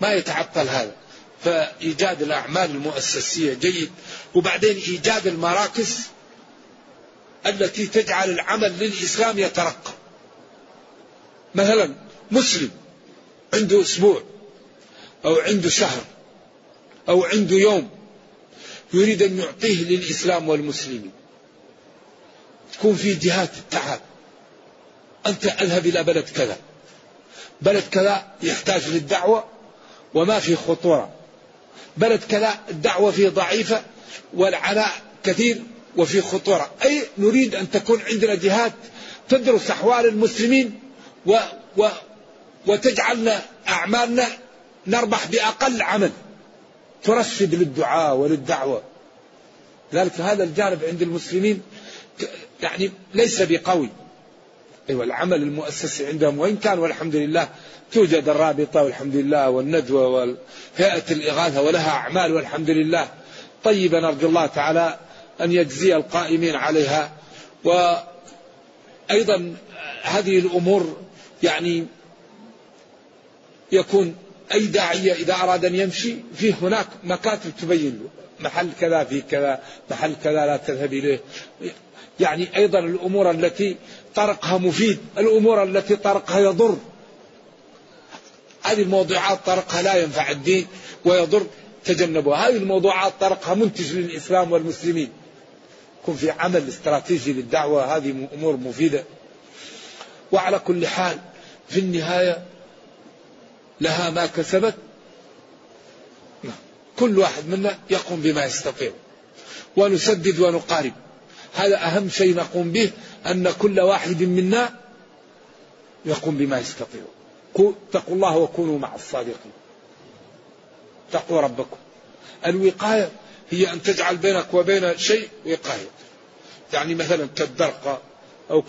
ما يتعطل هذا. فإيجاد الأعمال المؤسسية جيد. وبعدين إيجاد المراكز التي تجعل العمل للإسلام يترقى. مثلا مسلم عنده أسبوع أو عنده شهر أو عنده يوم يريد أن يعطيه للإسلام والمسلمين. تكون في جهات التعب. أنت أذهب إلى بلد كذا. بلد كذا يحتاج للدعوة وما في خطورة. بلد كذا الدعوة فيه ضعيفة والعناء كثير وفي خطورة. أي نريد أن تكون عندنا جهات تدرس أحوال المسلمين و و وتجعلنا أعمالنا نربح بأقل عمل. ترشد للدعاء وللدعوة. ذلك هذا الجانب عند المسلمين يعني ليس بقوي. أيوة العمل المؤسسي عندهم وإن كان والحمد لله توجد الرابطة والحمد لله والندوة وهيئة الإغاثة ولها أعمال والحمد لله. طيبة نرجو الله تعالى أن يجزي القائمين عليها. وأيضا هذه الأمور يعني يكون أي داعية إذا أراد أن يمشي في هناك مكاتب تبين له. محل كذا في كذا محل كذا لا تذهب إليه. يعني أيضا الأمور التي طرقها مفيد الأمور التي طرقها يضر. هذه الموضوعات طرقها لا ينفع الدين ويضر تجنبها. هذه الموضوعات طرقها منتج للإسلام والمسلمين. يكون في عمل استراتيجي للدعوة هذه أمور مفيدة. وعلى كل حال في النهاية لها ما كسبت. كل واحد منا يقوم بما يستطيع. ونسدد ونقارب. هذا أهم شيء نقوم به أن كل واحد منا يقوم بما يستطيع. اتقوا الله وكونوا مع الصادقين. اتقوا ربكم. الوقاية هي أن تجعل بينك وبين شيء وقاية. يعني مثلا كالدرقة أو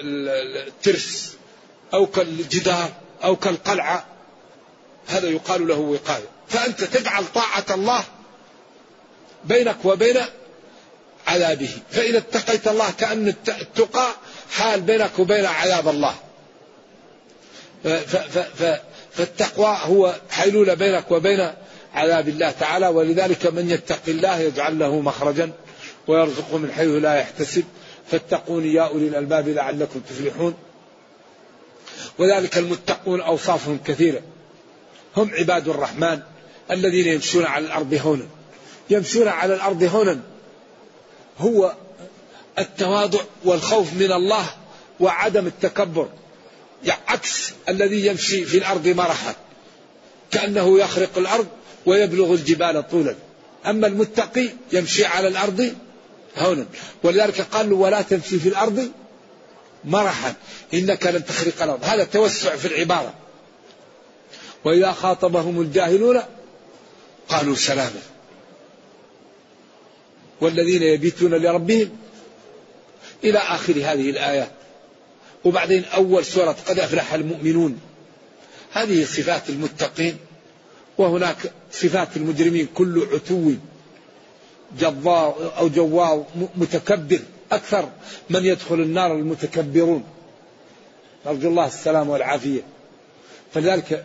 كالترس أو كالجدار أو كالقلعة هذا يقال له وقاية. فأنت تجعل طاعة الله بينك وبين عذابه. فإذا اتقيت الله كأن التقى حال بينك وبين عذاب الله. فالتقوى هو حيلولة بينك وبين عذاب الله تعالى. ولذلك من يتق الله يجعل له مخرجا ويرزقه من حيث لا يحتسب. فاتقوني يا أولي الألباب لعلكم تفلحون. وذلك المتقون أوصافهم كثيرة. هم عباد الرحمن الذين يمشون على الأرض هونا. يمشون على الأرض هونا. هو التواضع والخوف من الله وعدم التكبر. عكس الذي يمشي في الأرض مرحا. كأنه يخرق الأرض ويبلغ الجبال طولا. أما المتقي يمشي على الأرض هونا. ولذلك قال ولا تمشي في الأرض مرحا إنك لن تخرق الأرض. هذا توسع في العبارة. وإذا خاطبهم الجاهلون قالوا سلاما. والذين يبيتون لربهم إلى آخر هذه الآيات وبعدين أول سورة قد أفلح المؤمنون. هذه صفات المتقين. وهناك صفات المجرمين. كل عتو جبار أو جوار متكبر. أكثر من يدخل النار المتكبرون. نرجو الله السلام والعافية. فلذلك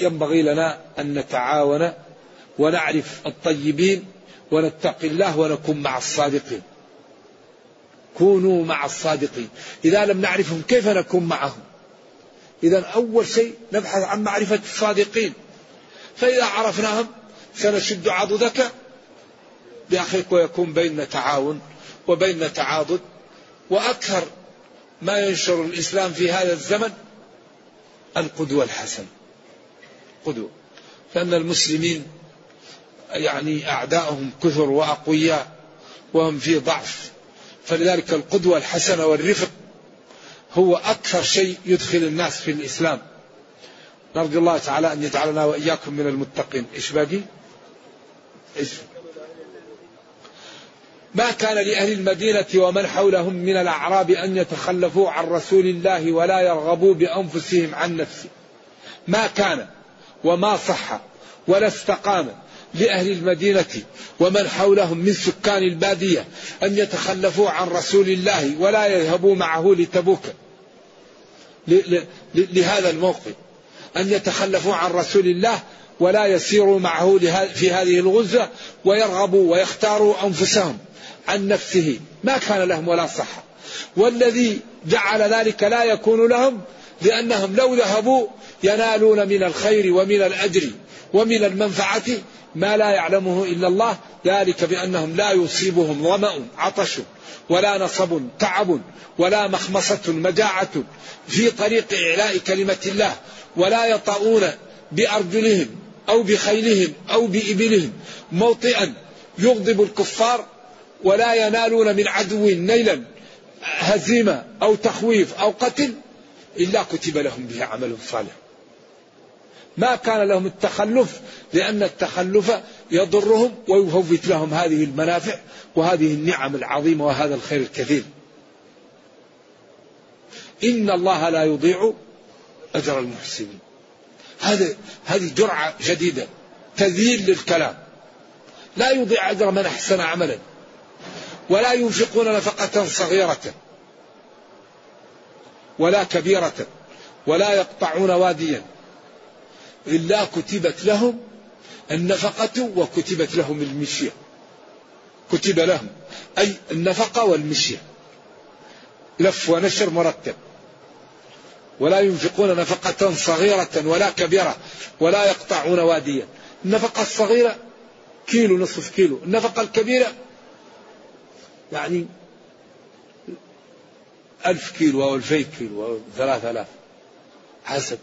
ينبغي لنا أن نتعاون ونعرف الطيبين ونتقي الله ونكون مع الصادقين. كونوا مع الصادقين. إذا لم نعرفهم كيف نكون معهم؟ إذا أول شيء نبحث عن معرفة الصادقين. فإذا عرفناهم سنشد عضدك بأخيك ويكون بيننا تعاون. وبيننا تعاضد وأكثر ما ينشر الإسلام في هذا الزمن القدوة الحسنة. قدوة. فأن المسلمين يعني أعداؤهم كثر وأقوياء وهم في ضعف. فلذلك القدوة الحسنة والرفق هو أكثر شيء يدخل الناس في الإسلام. نرجو الله تعالى أن يجعلنا وإياكم من المتقين. إيش باقي؟ إيش؟ ما كان لأهل المدينة ومن حولهم من الأعراب أن يتخلفوا عن رسول الله ولا يرغبوا بأنفسهم عن نفسه. ما كان وما صح ولا استقام لأهل المدينة ومن حولهم من سكان البادية أن يتخلفوا عن رسول الله ولا يذهبوا معه لتبوك. لهذا الموقف. أن يتخلفوا عن رسول الله ولا يسيروا معه في هذه الغزة ويرغبوا ويختاروا أنفسهم. عن نفسه. ما كان لهم ولا صح والذي جعل ذلك لا يكون لهم لأنهم لو ذهبوا ينالون من الخير ومن الأجر ومن المنفعة ما لا يعلمه إلا الله. ذلك بأنهم لا يصيبهم ظمأ عطش ولا نصب تعب ولا مخمصة مجاعة في طريق إعلاء كلمة الله. ولا يطؤون بأرجلهم أو بخيلهم أو بإبلهم موطئا. يغضب الكفار ولا ينالون من عدو نيلا هزيمة أو تخويف أو قتل إلا كتب لهم به عمل صالح. ما كان لهم التخلف لأن التخلف يضرهم ويفوت لهم هذه المنافع وهذه النعم العظيمة وهذا الخير الكثير. إن الله لا يضيع أجر المحسنين. هذا هذه جرعة جديدة تذييل للكلام. لا يضيع أجر من أحسن عملا. ولا ينفقون نفقة صغيرة ولا كبيرة ولا يقطعون واديا. إلا كتبت لهم النفقة وكتبت لهم المشية. كتب لهم أي النفقة والمشية. لف ونشر مرتب. ولا ينفقون نفقة صغيرة ولا كبيرة ولا يقطعون واديا. النفقة الصغيرة كيلو نصف كيلو. النفقة الكبيرة يعني ألف كيلو أو ألفي كيلو أو ثلاثة آلاف حسب.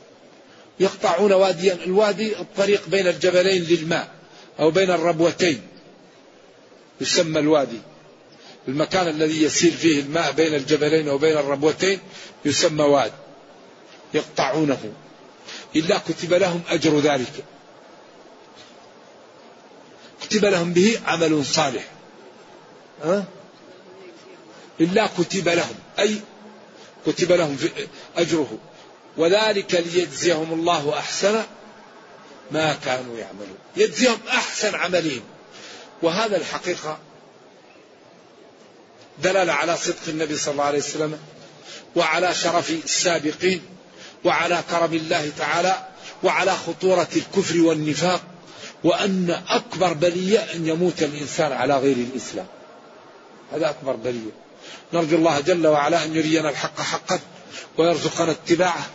يقطعون واديا الوادي الطريق بين الجبلين للماء أو بين الربوتين. يسمى الوادي. المكان الذي يسير فيه الماء بين الجبلين أو بين الربوتين يسمى واد يقطعونه. إلا كتب لهم أجر ذلك. كتب لهم به عمل صالح. أه؟ إلا كتب لهم أي كتب لهم أجره. وذلك ليجزيهم الله أحسن ما كانوا يعملون. يجزيهم أحسن عملهم. وهذا الحقيقة دلل على صدق النبي صلى الله عليه وسلم وعلى شرف السابقين وعلى كرم الله تعالى وعلى خطورة الكفر والنفاق وأن أكبر بلية أن يموت الإنسان على غير الإسلام. هذا أكبر بلية. نرجو الله جل وعلا أن يرينا الحق حقا ويرزقنا اتباعه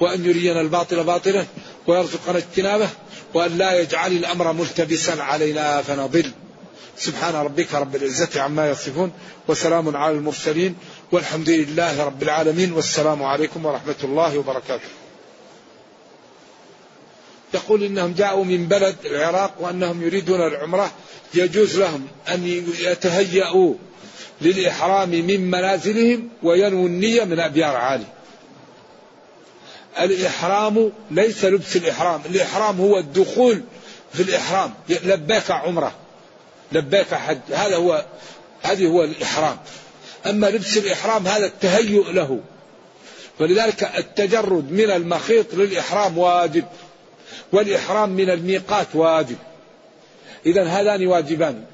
وأن يرينا الباطل باطلا ويرزقنا اجتنابه وأن لا يجعل الأمر ملتبسا علينا فنضل. سبحان ربك رب العزة عما يصفون وسلام على المرسلين والحمد لله رب العالمين والسلام عليكم ورحمة الله وبركاته. يقول إنهم جاءوا من بلد العراق وأنهم يريدون العمرة يجوز لهم أن يتهيأوا للإحرام من منازلهم وينووا النية من أبيار عالي. الإحرام ليس لبس الإحرام الإحرام هو الدخول في الإحرام. لبيك عمرة لبيك حج هذا هو هذه هو الإحرام. أما لبس الإحرام هذا التهيؤ له. ولذلك التجرد من المخيط للإحرام واجب والإحرام من الميقات واجب. إذا هذان واجبان.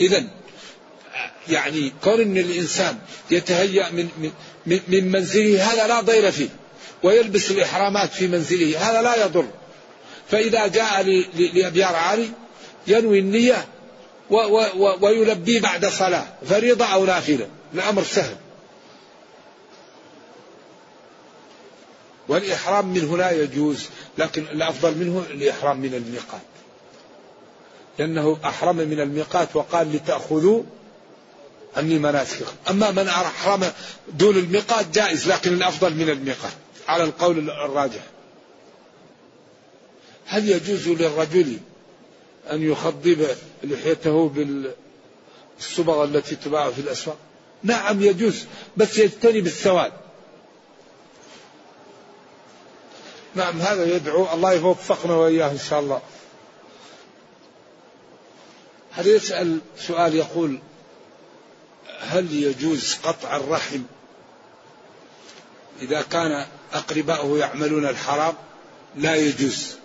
إذا يعني كون إن الإنسان يتهيأ من من من منزله هذا لا ضير فيه. ويلبس الإحرامات في منزله هذا لا يضر. فإذا جاء لابيار عالي ينوي النية و و و ويلبي بعد صلاة فريضة أو نافلة الأمر سهل. والإحرام منه لا يجوز لكن الأفضل منه الإحرام من الميقات. لأنه أحرم من الميقات وقال لتأخذوا عني مناسككم أما من أحرم دون الميقات جائز لكن الأفضل من الميقات. على القول الراجح. هل يجوز للرجل أن يخضب لحيته بالصبغة التي تباع في الأسواق؟ نعم يجوز بس يجتنب السواد. نعم هذا يدعو الله يوفقنا وإياه إن شاء الله. هذا يسأل سؤال يقول هل يجوز قطع الرحم إذا كان أقرباؤه يعملون الحرام؟ لا يجوز.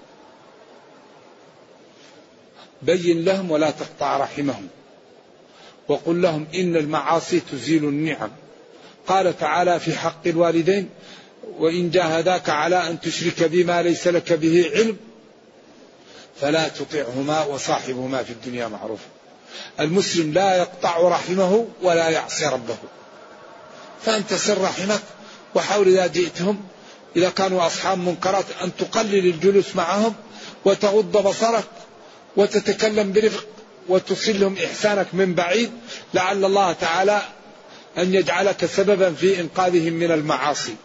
بين لهم ولا تقطع رحمهم. وقل لهم إن المعاصي تزيل النعم. قال تعالى في حق الوالدين وإن جاهداك على أن تشرك بما ليس لك به علم فلا تطعهما وصاحبهما في الدنيا معروفا المسلم لا يقطع رحمه ولا يعصي ربه. فأنت سر رحمك وحاول إذا جئتهم إذا كانوا أصحاب منكرات أن تقلل الجلوس معهم وتغض بصرك وتتكلم برفق وتصلهم إحسانك من بعيد لعل الله تعالى أن يجعلك سببا في إنقاذهم من المعاصي.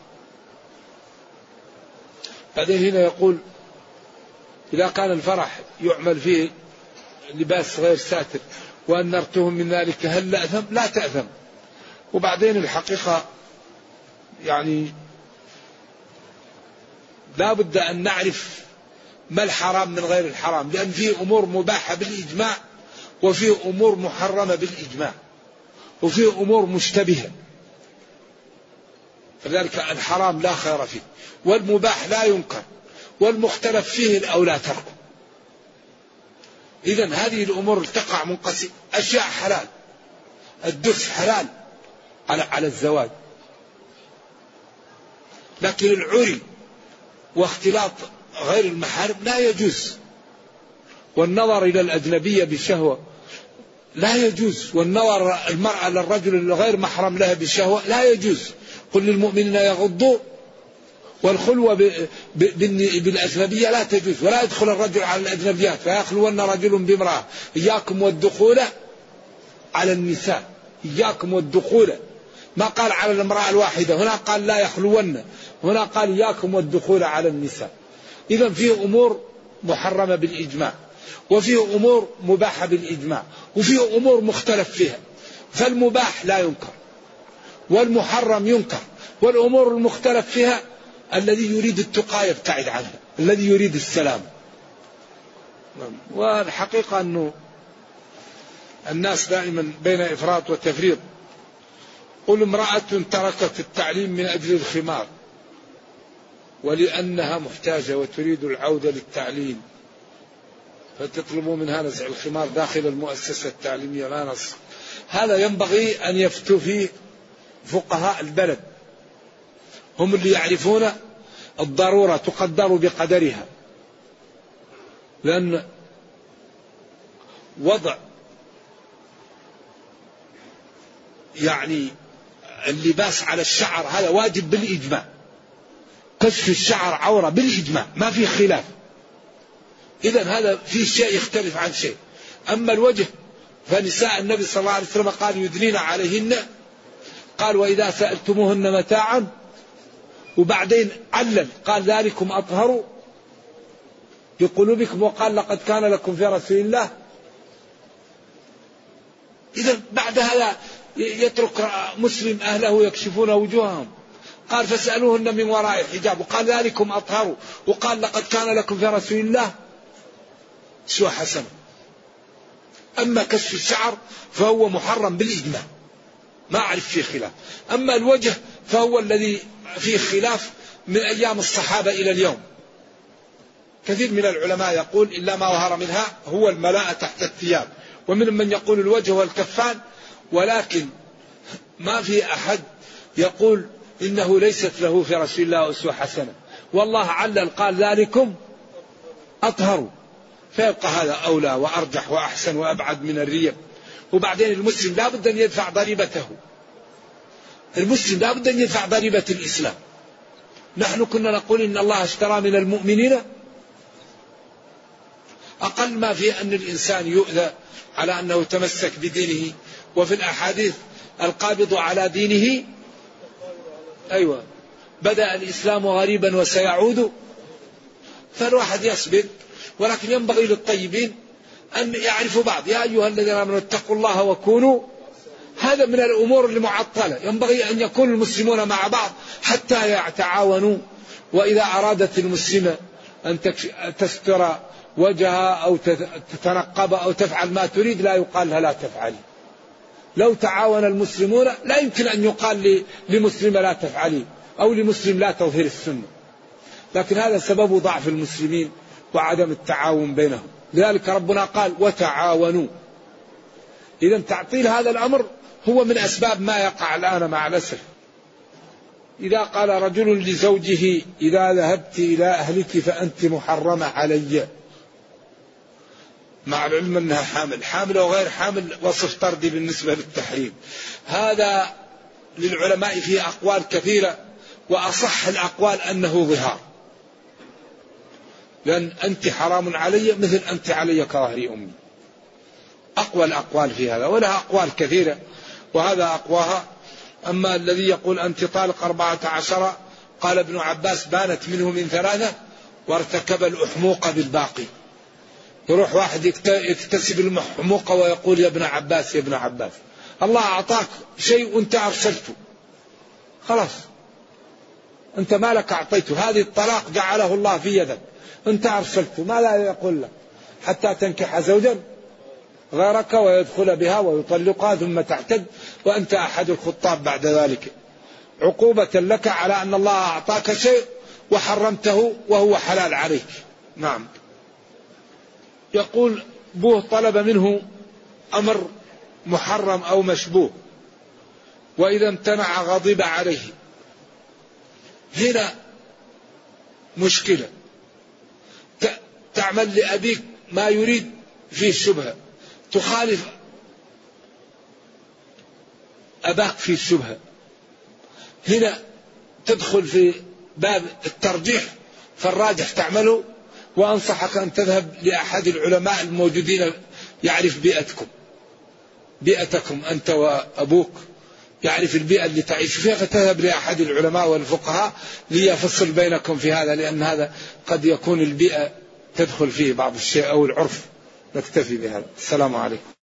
بعدين هنا يقول إذا كان الفرح يعمل فيه لباس غير ساتر وأنرتهم من ذلك هل أثم لا تأثم. وبعدين الحقيقة يعني لا بد أن نعرف ما الحرام من غير الحرام لأن في أمور مباحة بالإجماع وفي أمور محرمة بالإجماع وفي أمور مشتبهة. فذلك الحرام لا خير فيه والمباح لا ينكر والمختلف فيه الأولى تركه. إذا هذه الأمور تقع منقسم أشياء حلال. الدس حلال على على الزواج. لكن العري واختلاط غير المحارم لا يجوز. والنظر إلى الأجنبية بشهوة لا يجوز. والنظر المرأة للرجل الغير محرم لها بشهوة لا يجوز. قل للمؤمنين يغضوا والخلوة بالأجنبية لا تجوز ولا يدخل الرجل على الأجنبيات فيخلون رجل بامرأة. إياكم والدخول على النساء إياكم والدخول. ما قال على الامرأة الواحدة هنا قال لا يخلون هنا قال إياكم والدخول على النساء. إذا فيه أمور محرمة بالإجماع وفيه أمور مباحة بالإجماع وفيه أمور مختلف فيها. فالمباح لا ينكر والمحرم ينكر والأمور المختلف فيها الذي يريد التقى يبتعد عنه الذي يريد السلام. والحقيقة أنه الناس دائما بين إفراط وتفريط. قل امرأة تركت التعليم من أجل الخمار ولأنها محتاجة وتريد العودة للتعليم. فتطلبوا منها نزع الخمار داخل المؤسسة التعليمية لا نص. هذا ينبغي أن يفتوا فيه فقهاء البلد. هم اللي يعرفون الضرورة تقدر بقدرها. لأن وضع يعني اللباس على الشعر هذا واجب بالإجماع. كشف الشعر عورة بالإجماع ما في خلاف. إذا هذا في شيء يختلف عن شيء. أما الوجه فنساء النبي صلى الله عليه وسلم قال يدنين عليهن. قال وإذا سألتموهن متاعا وبعدين علل قال ذلكم أطهر بقلوبكم وقال لقد كان لكم في رسول الله. إذا بعد هذا يترك مسلم أهله يكشفون وجوههم. قال فاسألوهن من وراء الحجاب وقال ذلكم أطهر وقال لقد كان لكم في رسول الله سوى حسن. أما كشف الشعر فهو محرم بالإجماع. ما أعرف فيه خلاف. أما الوجه فهو الذي فيه خلاف من أيام الصحابة إلى اليوم. كثير من العلماء يقول إلا ما ظهر منها هو الملاءة تحت الثياب. ومن من يقول الوجه والكفان ولكن ما في أحد يقول إنه ليست له في رسول الله أسوة حسنة. والله علل قال ذلكم أطهروا. فيبقى هذا أولى وأرجح وأحسن وأبعد من الريب. وبعدين المسلم لا بد أن يدفع ضريبته. المسلم لا بد أن يدفع ضريبة الإسلام. نحن كنا نقول إن الله اشترى من المؤمنين أقل ما في أن الإنسان يؤذى على أنه تمسك بدينه وفي الأحاديث القابض على دينه. أيوة. بدأ الإسلام غريبا وسيعود. فالواحد يصبر ولكن ينبغي للطيبين أن يعرفوا بعض. يا أيها الذين آمنوا اتقوا الله وكونوا. هذا من الأمور المعطلة. ينبغي أن يكون المسلمون مع بعض حتى يتعاونوا. وإذا أرادت المسلمة أن تستر وجهها أو تتنقب أو تفعل ما تريد لا يقال لها لا تفعلي لو تعاون المسلمون لا يمكن أن يقال لمسلمة لا تفعلي أو لمسلم لا تظهر السنة. لكن هذا سبب ضعف المسلمين وعدم التعاون بينهم. لذلك ربنا قال وتعاونوا. إذا تعطيل هذا الأمر هو من أسباب ما يقع الآن مع الأسف. إذا قال رجل لزوجه إذا ذهبت إلى أهلك فأنت محرمة علي. مع العلم أنها حامل. حامل وغير حامل وصف طردي بالنسبة للتحريم. هذا للعلماء فيه أقوال كثيرة وأصح الأقوال أنه ظهار. لأن أنت حرام علي مثل أنت علي كظهر أمي. أقوى الأقوال في هذا ولها أقوال كثيرة وهذا أقواها. أما الذي يقول أنت طالق أربعة عشر قال ابن عباس بانت منه من ثلاثة وارتكب الأحموق بالباقي. يروح واحد يكتسب المحموقة ويقول يا ابن عباس يا ابن عباس الله أعطاك شيء وأنت أرسلته. خلاص. أنت ما لك أعطيته. هذه الطلاق جعله الله في يدك. أنت أرسلته ما لا يقول لك. حتى تنكح زوجا غيرك ويدخل بها ويطلقها ثم تعتد وأنت أحد الخطاب بعد ذلك. عقوبة لك على أن الله أعطاك شيء وحرمته وهو حلال عليك. نعم. يقول بوه طلب منه أمر محرم أو مشبوه وإذا امتنع غضب عليه. هنا مشكلة. تعمل لأبيك ما يريد فيه شبهة تخالف أباك في الشبهة. هنا تدخل في باب الترجيح فالراجح تعمله وأنصحك أن تذهب لأحد العلماء الموجودين يعرف بيئتكم. بيئتكم أنت وأبوك يعرف البيئة اللي تعيش فيها فتذهب لأحد العلماء والفقهاء ليفصل بينكم في هذا لأن هذا قد يكون البيئة تدخل فيه بعض الشيء أو العرف نكتفي بهذا. السلام عليكم.